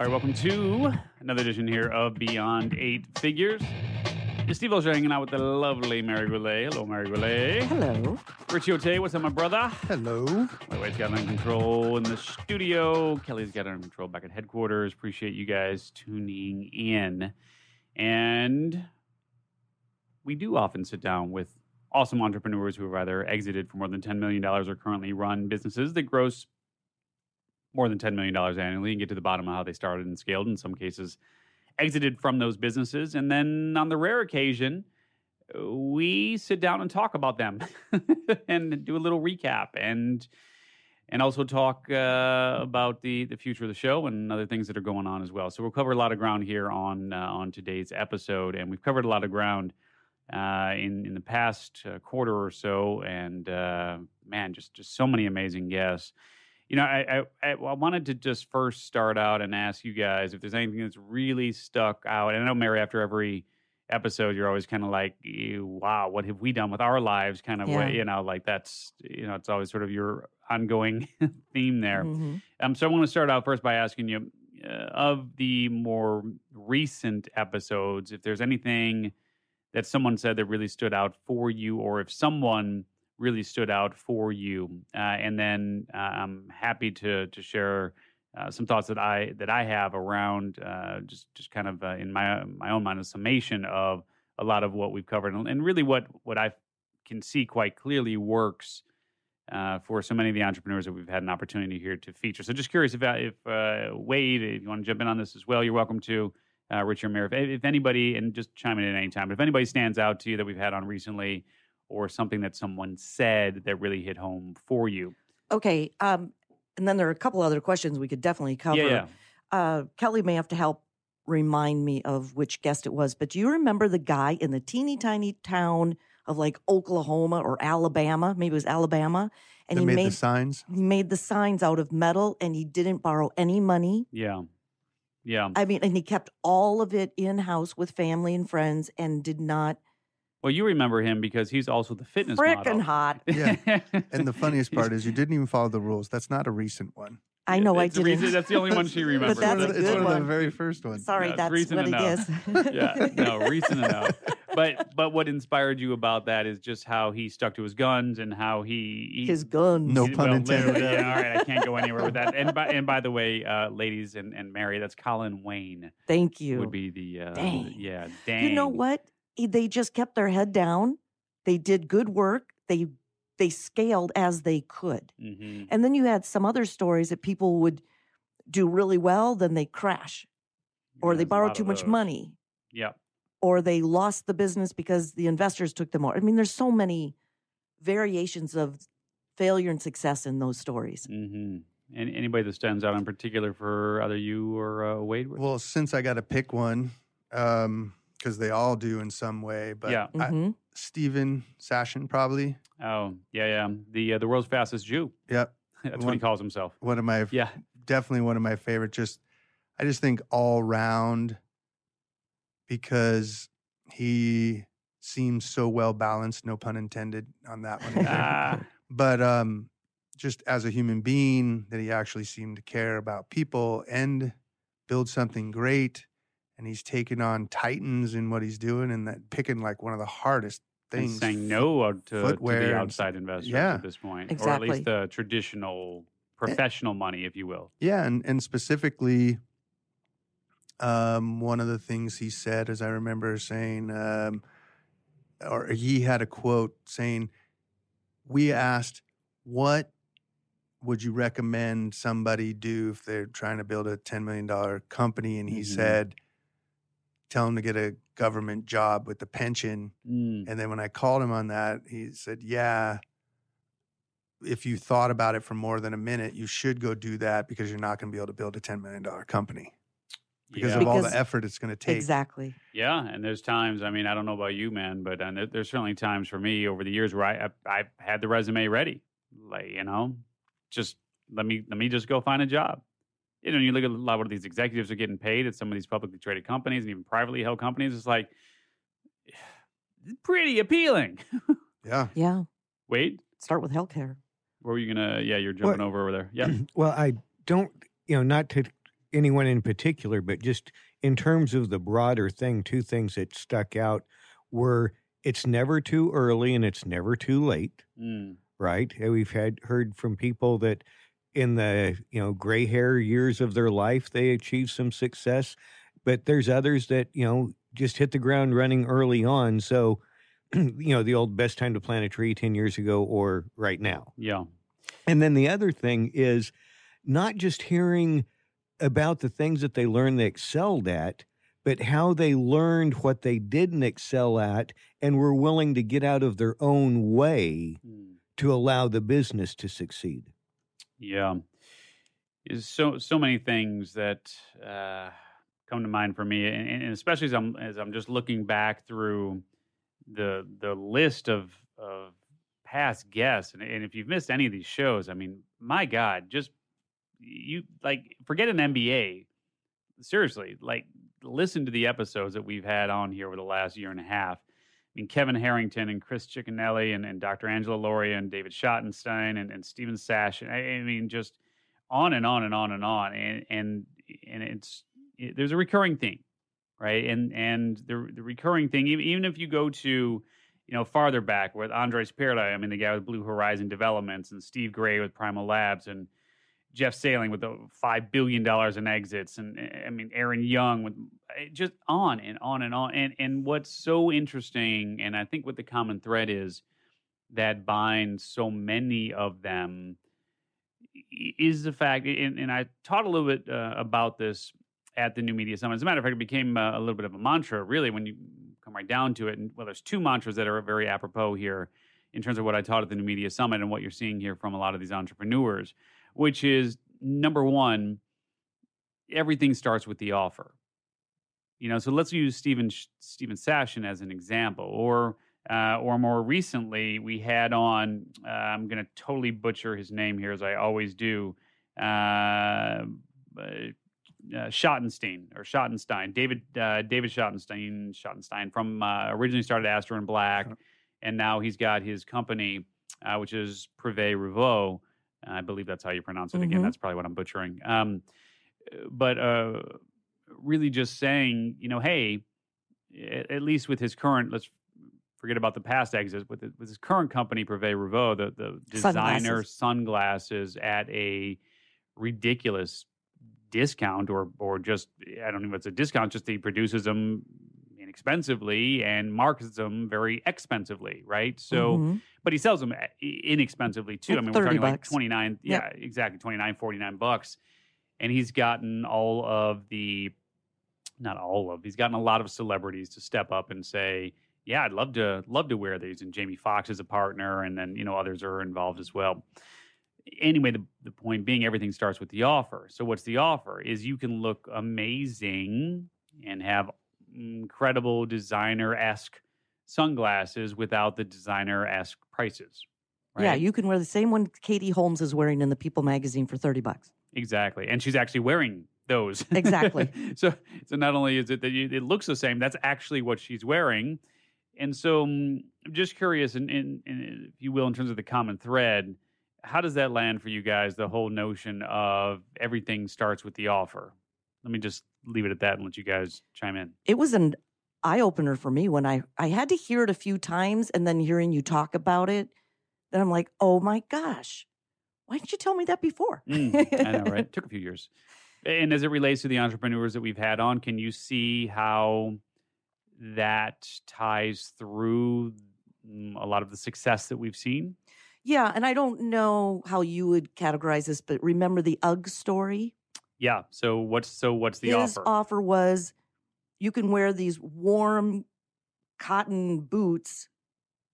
All right, welcome to another edition here of Beyond Eight Figures. It's Steve Olsher hanging out with the lovely Mary Goulet. Hello, Mary Goulet. Hello. Richie Ote, what's up, my brother? Hello. My wife's got it under control in the studio. Kelly's got it under control back at headquarters. Appreciate you guys tuning in. And we do often sit down with awesome entrepreneurs who have either exited for more than $10 million or currently run businesses that gross more than $10 million annually and get to the bottom of how they started and scaled. In some cases, exited from those businesses. And then on the rare occasion, we sit down and talk about them and do a little recap and and also talk uh, about the the future of the show and other things that are going on as well. So we'll cover a lot of ground here on uh, on today's episode, and we've covered a lot of ground uh, in in the past uh, quarter or so. And uh, man, just just so many amazing guests. You know, I, I I wanted to just first start out and ask you guys if there's anything that's really stuck out. And I know Mary, after every episode, you're always kind of like, "Wow, what have we done with our lives?" Kind of Yeah. way, you know, like that's you know, it's always sort of your ongoing theme there. Mhm. Um, so I want to start out first by asking you uh, of the more recent episodes, if there's anything that someone said that really stood out for you, or if someone really stood out for you, uh, and then uh, I'm happy to to share uh, some thoughts that I that I have around uh, just just kind of uh, in my my own mind a summation of a lot of what we've covered, and, and really what what I can see quite clearly works uh, for so many of the entrepreneurs that we've had an opportunity here to feature. So just curious if, if Wade, if you want to jump in on this as well, you're welcome to. Richard Mayer, if, if anybody, and just chime in at any time, but if anybody stands out to you that we've had on recently or something that someone said that really hit home for you. Okay. Um, and then there are a couple other questions we could definitely cover. Yeah, yeah. Uh, Kelly may have to help remind me of which guest it was, but do you remember the guy in the teeny tiny town of like Oklahoma or Alabama? Maybe it was Alabama. And they he made, made the signs. he made the signs out of metal and he didn't borrow any money. Yeah. Yeah. I mean, and he kept all of it in house with family and friends and did not Well, you remember him because he's also the fitness frickin' model. hot. Yeah. And the funniest part is you didn't even follow the rules. That's not a recent one. I know I It's the reason- didn't. That's the only one she remembers. But that's one a of the, it's good one of the one. very first ones. Sorry, Yeah, it's that's reason what it enough. is. yeah, no, recent enough. But but what inspired you about that is just how he stuck to his guns and how he, he His guns. No he- pun well, intended. Yeah, all right, I can't go anywhere with that. And by and by the way, uh, ladies and, and Mary, that's Colin Wayne Thank you. would be the uh, Dang. yeah, dang. You know what? They just kept their head down. They did good work. They they scaled as they could. hmm And then you had some other stories that people would do really well, then they crash, or they borrowed too much money, Yep. or they lost the business because the investors took them over. I mean, there's so many variations of failure and success in those stories. hmm And anybody that stands out in particular for either you or uh, Wade? Well, since I got to pick one, because they all do in some way, but Yeah. I, Mhm. Steven Sashen probably. oh yeah, yeah. The uh, the world's fastest Jew. Yep. That's what he calls himself. One of my Yeah. definitely one of my favorite. Just I just think all round because he seems so well balanced. No pun intended on that one. Ah, but um, just as a human being, that he actually seemed to care about people and build something great. And he's taking on titans in what he's doing, and that picking like one of the hardest and things. saying no out to, to the outside investors yeah. at this point, or at least the traditional professional money, if you will. Yeah, and and specifically, um, one of the things he said, as I remember saying, um, or he had a quote saying, "We asked what." Would you recommend somebody do if they're trying to build a $10 million company? And he Mhm. said, tell him to get a government job with the pension. Mm. And then when I called him on that, he said, Yeah, if you thought about it for more than a minute, you should go do that because you're not going to be able to build a $10 million company because yeah. of all the effort it's going to take. Exactly. Yeah, and there's times. I mean, I don't know about you, man, but and there, there's certainly times for me over the years where I, I I had the resume ready, like you know, just let me let me just go find a job. You know, you look at a lot of these executives are getting paid at some of these publicly traded companies and even privately held companies. It's like pretty appealing. Yeah. Yeah. Wait, Start with healthcare. Where were you gonna? Yeah, you're jumping What? over over there. Yeah, well, I don't, you know, not to anyone in particular, but just in terms of the broader thing, two things that stuck out were it's never too early and it's never too late, Mm. right? And We've had heard from people that in the you know gray hair years of their life they achieve some success, but there's others that you know just hit the ground running early on. So you know the old best time to plant a tree ten years ago or right now. Yeah. And then the other thing is not just hearing about the things that they learned they excelled at, but how they learned what they didn't excel at and were willing to get out of their own way Mm. to allow the business to succeed. Yeah, is so so many things that uh, come to mind for me, and, and especially as I'm as I'm just looking back through the the list of of past guests, and, and if you've missed any of these shows, I mean, my God, just you like forget an MBA. Seriously, like listen to the episodes that we've had on here over the last year and a half. I mean, Kevin Harrington and Chris Cicchinelli and, and Dr. Angela Loria and David Schottenstein and, and Stephen Sash. I, I mean, just on and on and on and on. And, and, and it's, it, there's a recurring theme, right? And, and the, the recurring thing, even, even if you go to, you know, farther back with Andres Pira, I mean, the guy with Blue Horizon Developments and Steve Gray with Primal Labs and Jeff Sailing with the $5 billion in exits. And I mean, Aaron Young with it just on and on and on. And and what's so interesting, and I think what the common thread is that binds so many of them is the fact, and, and I taught a little bit uh, about this at the New Media Summit. As a matter of fact, it became uh, a little bit of a mantra, really, when you come right down to it. And well, there's two mantras that are very apropos here in terms of what I taught at the New Media Summit and what you're seeing here from a lot of these entrepreneurs, which is number one, everything starts with the offer. You know, so let's use Stephen Stephen Sashen as an example, or uh, or more recently, we had on. Uh, I'm going to totally butcher his name here, as I always do. Uh, uh, uh, Schottenstein or Schottenstein, David uh, David Schottenstein, Schottenstein from uh, originally started Astor and Black, and now he's got his company, uh, which is Privé Revaux. I believe that's how you pronounce it. Again, Mhm. that's probably what I'm butchering. Um, but uh, really, just saying, you know, hey, at, at least with his current, let's forget about the past exits. With, with his current company, Privé Revaux, the the designer Sunglasses. sunglasses at a ridiculous discount or or just I don't know if it's a discount, just he produces them inexpensively and markets them very expensively, right? So, Mhm. but he sells them inexpensively too. I mean, we're 30 talking like bucks. 29, Yep. yeah, exactly, 29, 49 bucks. And he's gotten all of the not all of, he's gotten a lot of celebrities to step up and say, yeah, I'd love to love to wear these. And Jamie Foxx is a partner, and then you know others are involved as well. Anyway, the, the point being, everything starts with the offer. So, what's the offer? Is you can look amazing and have incredible designer esque sunglasses without the designer esque prices. Right? Yeah, you can wear the same one Katie Holmes is wearing in the People magazine for 30 bucks. Exactly. And she's actually wearing those. Exactly. so so not only is it that you, it looks the same, that's actually what she's wearing. And so mm, I'm just curious, and in, in, if you will, in terms of the common thread, how does that land for you guys? The whole notion of everything starts with the offer. Let me just leave it at that and let you guys chime in. It was an eye opener for me when I I had to hear it a few times and then hearing you talk about it, then I'm like, "Oh my gosh. Why didn't you tell me that before?" Mm, I know, right? Took a few years. And as it relates to the entrepreneurs that we've had on, can you see how that ties through mm, a lot of the success that we've seen? Yeah, and I don't know how you would categorize this, but remember the UGG story? Yeah. So what's so what's the His offer? was you can wear these warm cotton boots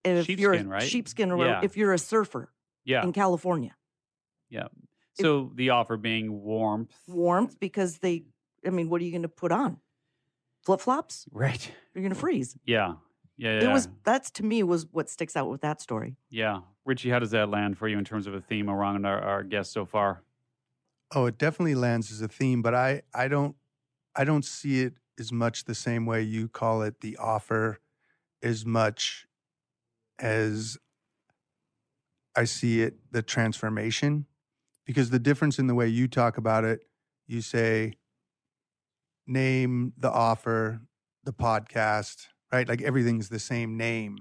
if you're a right? sheepskin or Yeah. if you're a surfer yeah. in California. Yeah. So the offer being warmth. Warmth because they I mean, what are you going to put on? Flip flops? Right. You're going to freeze. Yeah. Yeah. Yeah. It was that's to me was what sticks out with that story. yeah. Richie, how does that land for you in terms of a theme around our, our guests so far? Oh, it definitely lands as a theme, but I I don't I don't see it as much the same way you call it the offer as much as I see it the transformation because the difference in the way you talk about it, you say name, the offer, the podcast, right? Like everything's the same name.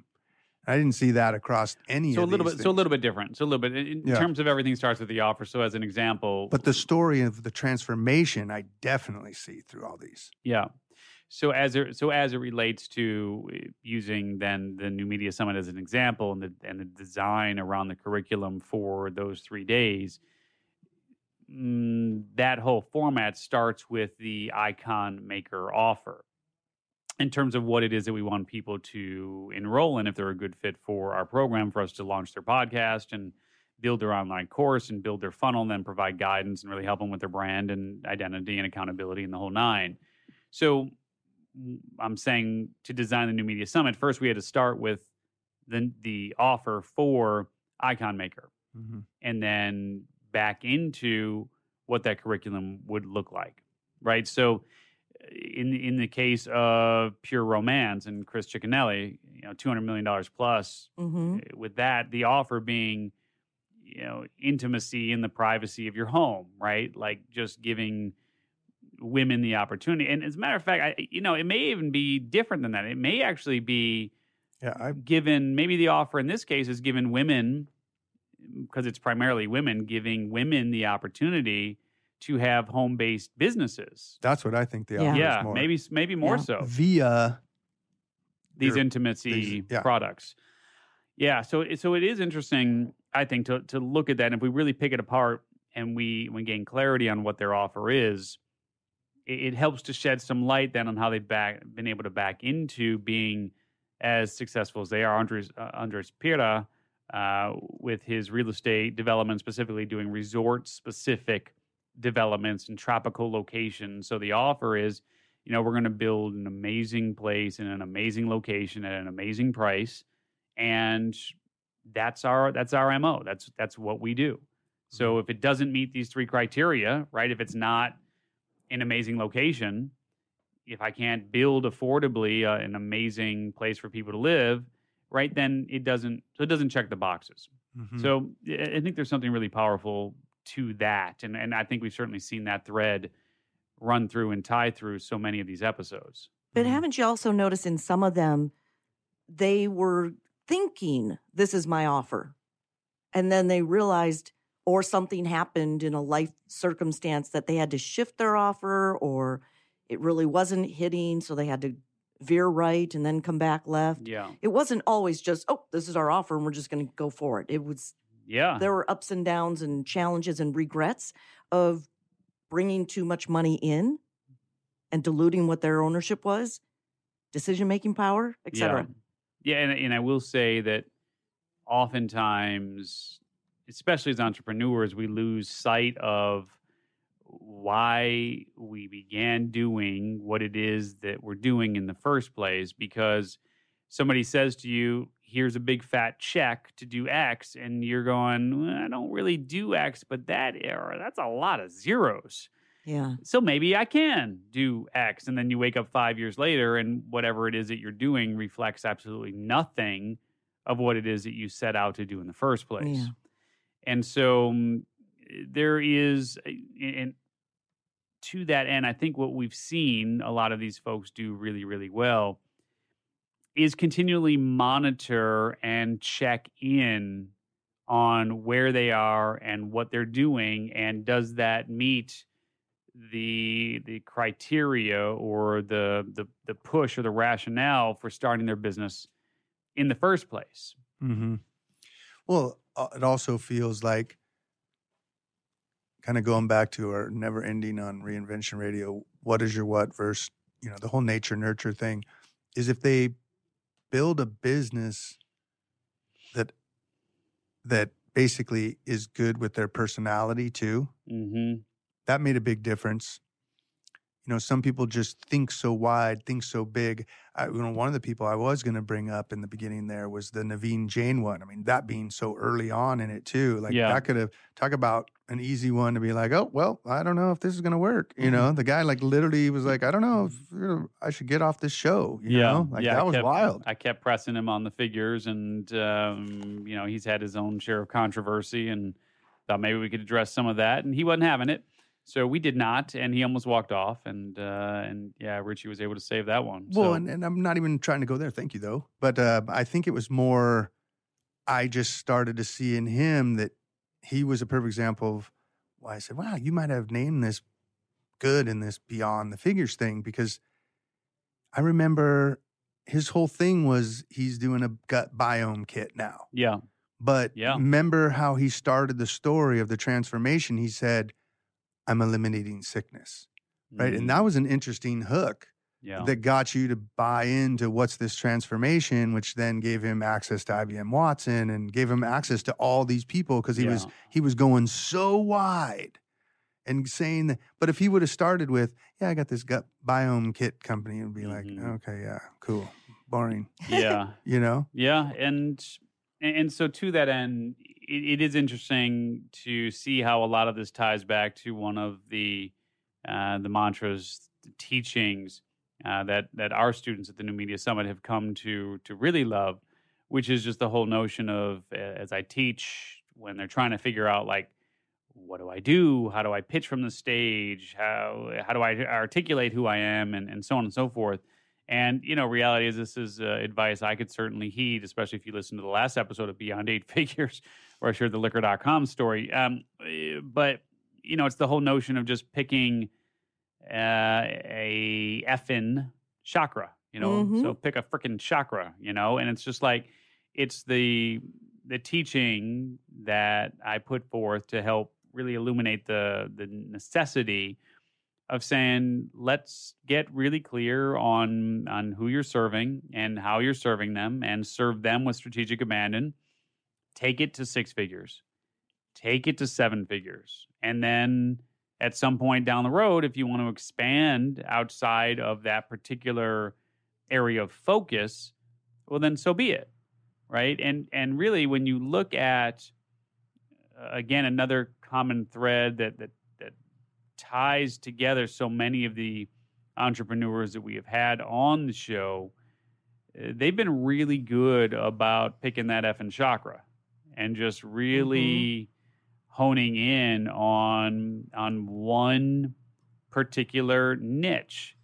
I didn't see that across any So a of little these bit, so a little bit different. So a little bit in, Yeah. terms of everything starts with the offer. So as an example, But the story of the transformation, I definitely see through all these. Yeah. So as it so as it relates to uh, using then the new media summit as an example and the and the design around the curriculum for those three days, mm, that whole format starts with the icon maker offer in terms of what it is that we want people to enroll in if they're a good fit for our program for us to launch their podcast and build their online course and build their funnel and then provide guidance and really help them with their brand and identity and accountability and the whole nine. So I'm saying to design the new media summit, first we had to start with the the offer for Icon Maker Mhm. and then back into what that curriculum would look like. Right. So uh, in in the case of pure romance and Chris Cicchinelli, you know, two hundred million dollars plus hmm uh, with that the offer being you know intimacy in the privacy of your home right like just giving women the opportunity and as a matter of fact I, you know it may even be different than that it may actually be Yeah, I given maybe the offer in this case is given women because it's primarily women giving women the opportunity to have home-based businesses that's what I think the Yeah. yeah more. maybe maybe more Yeah. so via these Your- intimacy these- yeah. products. Yeah, so so it is interesting, I think, to to look at that. And if we really pick it apart and we we gain clarity on what their offer is, it, it helps to shed some light then on how they've back, been able to back into being as successful as they are. Andres uh, Andres Pira, uh, with his real estate development, specifically doing resort specific developments in tropical locations. So the offer is you know, we're going to build an amazing place in an amazing location at an amazing price, and that's our that's our mo. That's that's what we do. So if it doesn't meet these three criteria, right? If it's not an amazing location, if I can't build affordably uh, an amazing place for people to live, right? Then it doesn't. So it doesn't check the boxes. Mhm. So I I think there's something really powerful to that, and and I think we've certainly seen that thread run through and tie through so many of these episodes. But Mhm. haven't you also noticed in some of them, they were thinking, this is my offer. And then they realized, or something happened in a life circumstance that they had to shift their offer, or it really wasn't hitting. So they had to veer right and then come back left. Yeah, It wasn't always just, oh, this is our offer and we're just going to go for it. It was, yeah, there were ups and downs and challenges and regrets of bringing too much money in and diluting what their ownership was, decision making power, etc. Yeah, yeah and, and I will say that oftentimes, especially as entrepreneurs, we lose sight of why we began doing what it is that we're doing in the first place because somebody says to you, here's a big fat check to do X, and you're going, well, I don't really do X, but that error, that's a lot of zeros. Yeah. So maybe I can do X. And then you wake up five years later, and whatever it is that you're doing reflects absolutely nothing of what it is that you set out to do in the first place. Yeah. And so mm, there is, and to that end, I think what we've seen a lot of these folks do really, really well is continually monitor and check in on where they are and what they're doing and does that meet the the criteria or the the the push or the rationale for starting their business in the first place Mm-hmm. Well, uh, it also feels like kind of going back to our never ending on reinvention radio. What is your what versus you know the whole nature nurture thing is if they build a business that that basically is good with their personality too. mm-hmm. That made a big difference. You know, some people just think so wide, think so big. I, you know, one of the people I was going to bring up in the beginning there was the Naveen Jain one. I mean, that being so early on in it too, like Yeah. that could have talk about an easy one to be like, oh well, I don't know if this is going to work. You know, the guy like literally was like, I don't know if I should get off this show. You Yeah. know, like Yeah, that was kept- wild. I kept pressing him on the figures, and um, you know he's had his own share of controversy, and thought maybe we could address some of that, and he wasn't having it. So we did not, and he almost walked off, and uh, and yeah, Richie was able to save that one. Well, so, and, and I'm not even trying to go there. Thank you, though. But uh, I think it was more, I just started to see in him that he was a perfect example of why I said, wow, you might have named this good in this beyond the figures thing because I remember his whole thing was he's doing a gut biome kit now. yeah, But Yeah. remember how he started the story of the transformation? He said, I'm eliminating sickness. Right. Mm, And that was an interesting hook yeah, that got you to buy into what's this transformation, which then gave him access to IBM Watson and gave him access to all these people because he was he was going so wide and saying that. But if he would have started with, "Yeah, I got this gut biome kit company," and be Mhm. like, "Okay, yeah, cool, boring," yeah. you know? Yeah, and and so to that end, it, it is interesting to see how a lot of this ties back to one of the uh, the mantras, the teachings uh, that that our students at the New Media Summit have come to to really love, which is just the whole notion of as I teach when they're trying to figure out like what do I do? How do I pitch from the stage? How how do I articulate who I am, and and so on and so forth. And you know, reality is this is uh, advice I could certainly heed, especially if you listen to the last episode of Beyond Eight Figures, where I shared the liquor.com story. Um, eh, but you know, it's the whole notion of just picking uh, a effing chakra. You know, Mhm. so pick a freaking chakra. You know, and it's just like it's the the teaching that I put forth to help really illuminate the the necessity of saying let's get really clear on on who you're serving and how you're serving them and serve them with strategic abandon take it to six figures take it to seven figures and then at some point down the road if you want to expand outside of that particular area of focus well then so be it right? And and really when you look at uh, again another common thread that that that ties together so many of the entrepreneurs that we have had on the show uh, they've been really good about picking that effing chakra and just really honing in on on one particular niche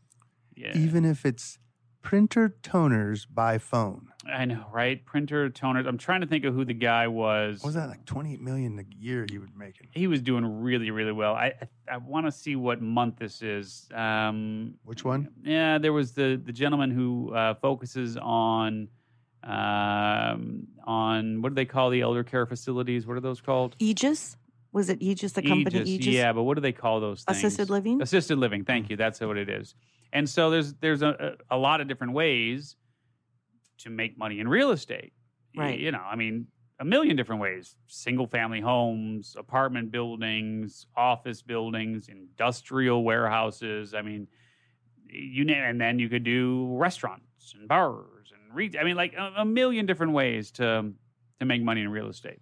yeah. Even if it's printer toners by phone. I know, right? Printer toners. I'm trying to think of who the guy was. What was that like 28 million a year he was making? He was doing really, really well. I I, I want to see what month this is. Um, Which one? Yeah, there was the the gentleman who uh, focuses on um, on what do they call the elder care facilities? What are those called? Aegis? Was it Aegis, the company Aegis? Yeah, but what do they call those things? Assisted living? Assisted living. Thank you. That's what it is. And so there's there's a, a lot of different ways to make money in real estate. Right. You know, I mean, a million different ways: single family homes, apartment buildings, office buildings, industrial warehouses. I mean, you name, and then you could do restaurants and bars and I mean, like a, a million different ways to to make money in real estate.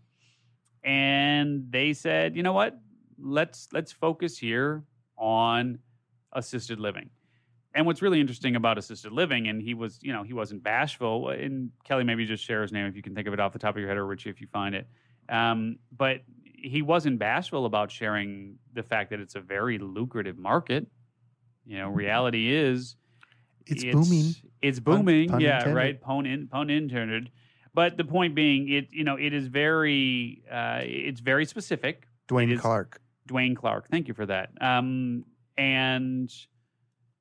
And they said, you know what? Let's let's focus here on assisted living. And what's really interesting about assisted living, and he was, you know, he wasn't bashful. And Kelly, maybe just share his name if you can think of it off the top of your head, or Richie if you find it. Um, but he wasn't bashful about sharing the fact that it's a very lucrative market. You know, reality is It's, booming. It's booming. pun yeah, intended. right. Pun in, pun intended. But the point being, it you know, it is very, uh, it's very specific. Dwayne Clark. Dwayne Clark. Thank you for that. Um, and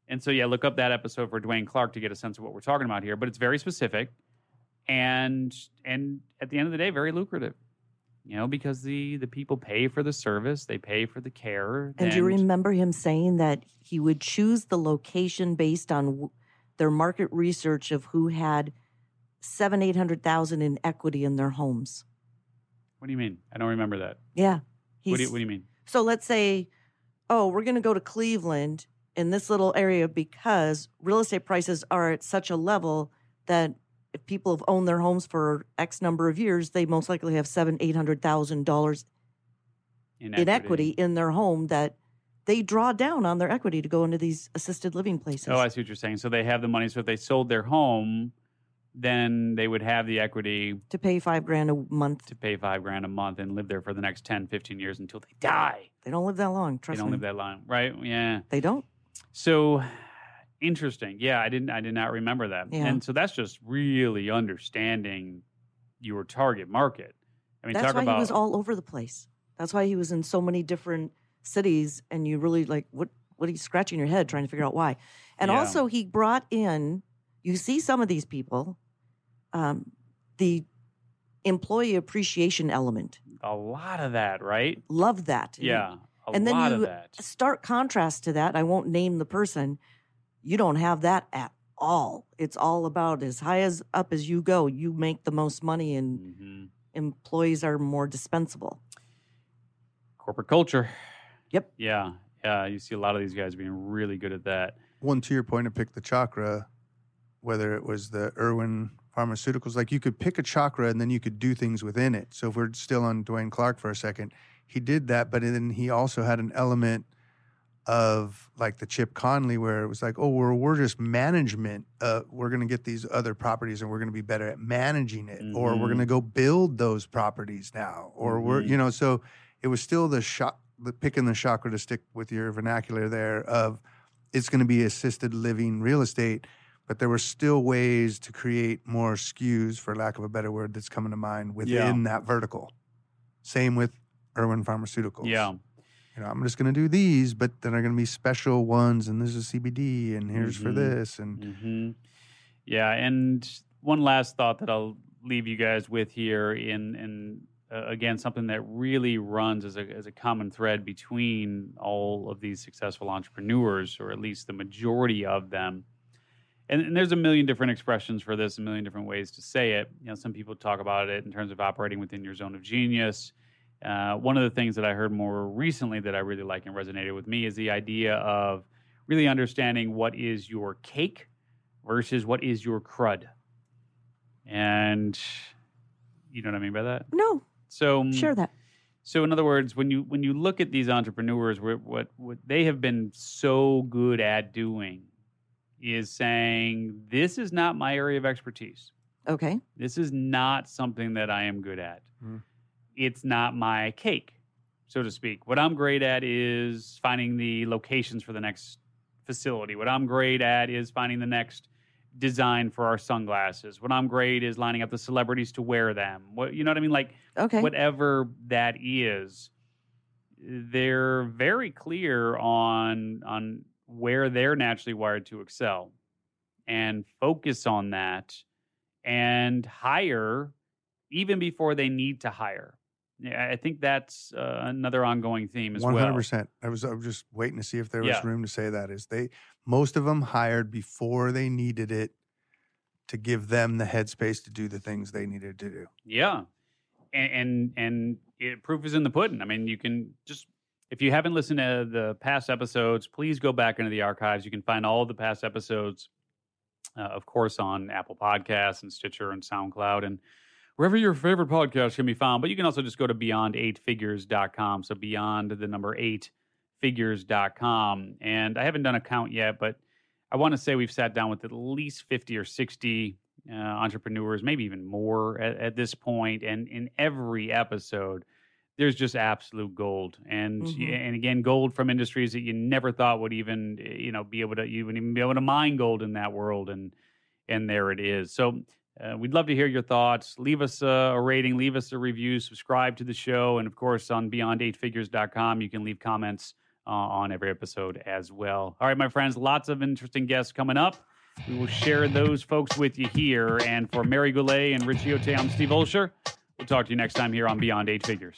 and so yeah, look up that episode for Dwayne Clark to get a sense of what we're talking about here. But it's very specific, and and at the end of the day, very lucrative. You know, because the the people pay for the service, they pay for the care. And do you remember him saying that he would choose the location based on w- their market research of who had seven, eight hundred thousand in equity in their homes? What do you mean? I don't remember that. Yeah. What do you What do you mean? So let's say, oh, we're going to go to Cleveland in this little area because real estate prices are at such a level that if people have owned their homes for X number of years, they most likely have seven, eight hundred thousand dollars in equity in their home that they draw down on their equity to go into these assisted living places. Oh, I see what you're saying. So they have the money. So if they sold their home, then they would have the equity To pay five grand a month, to pay five grand a month and live there for the next 10, 15 years until they die. they don't live that long. Trust me. they don't me. live that long, right? Yeah. They don't. So interesting. Yeah, I didn't I did not remember that. Yeah. And so that's just really understanding your target market. I mean, That's talk why about he was all over the place. That's why he was in so many different cities, and you really like what? What are you scratching your head trying to figure out why? And Yeah. also, he brought in. You see some of these people, um, the employee appreciation element. a lot of that, right? Love that. Yeah. A and then you that. Stark contrast to that. I won't name the person. You don't have that at all. It's all about as high as up as you go. You make the most money, and hmm employees are more dispensable. Corporate culture. Yep. Yeah. Yeah. You see a lot of these guys being really good at that. One to your point to pick the chakra, whether it was the Irwin Pharmaceuticals, like you could pick a chakra and then you could do things within it. So if we're still on Dwayne Clark for a second, he did that, but then he also had an element of like the Chip Conley, where it was like, oh, we're we're just management. Uh, we're going to get these other properties, and we're going to be better at managing it, or we're Mhm. going to go build those properties now, or we're Mhm. you know. So it was still the shot, the picking the chakra to stick with your vernacular there of it's going to be assisted living real estate, but there were still ways to create more SKUs for lack of a better word, that's coming to mind within that vertical. Same with Irwin Pharmaceuticals. Yeah. You know, I'm just going to do these, but then are going to be special ones, and this is CBD, and here's for Mhm. this, and hmm Yeah, and one last thought that I'll leave you guys with here, in in uh, again something that really runs as a as a common thread between all of these successful entrepreneurs, or at least the majority of them. And, and there's a million different expressions for this, a million different ways to say it. You know, some people talk about it in terms of operating within your zone of genius. Uh, one of the things that I heard more recently that I really like and resonated with me is the idea of really understanding what is your cake versus what is your crud. And you know what I mean by that? No, So share that. so in other words, when you when you look at these entrepreneurs, what what, what they have been so good at doing is saying, "This is not my area of expertise. Okay. This is not something that I am good at. Mm. It's not my cake, so to speak. What I'm great at is finding the locations for the next facility. What I'm great at is finding the next design for our sunglasses. What I'm great is lining up the celebrities to wear them. What you know what I mean? Like Okay. whatever that is, they're very clear on on where they're naturally wired to excel and focus on that and hire even before they need to hire. Yeah, I think that's uh, another ongoing theme as one hundred well. percent. I was I was just waiting to see if there was Yeah. room to say that. Is they most of them hired before they needed it to give them the headspace to do the things they needed to do. Yeah, and and, and it, proof is in the pudding. I mean, you can just if you haven't listened to the past episodes, please go back into the archives. You can find all the past episodes, uh, of course, on Apple Podcasts and Stitcher and SoundCloud and wherever your favorite podcast can be found. But you can also just go to beyond8figures.com. So beyond the number eight figures.com. And I haven't done a count yet, but I want to say we've sat down with at least 50 or 60 uh, entrepreneurs, maybe even more at, at this point. And in every episode, there's just absolute gold, and Mhm. and again, gold from industries that you never thought would even you know be able to you wouldn't even be able to mine gold in that world, and and there it is. So. Uh, we'd love to hear your thoughts. Leave us a, a rating, leave us a review, subscribe to the show, and of course on beyond8figures.com, you can leave comments uh, on every episode as well. All right, my friends, lots of interesting guests coming up. We will share those folks with you here. And for Mary Goulet and Richie Ote, I'm Steve Olsher. We'll talk to you next time here on Beyond Eight Figures.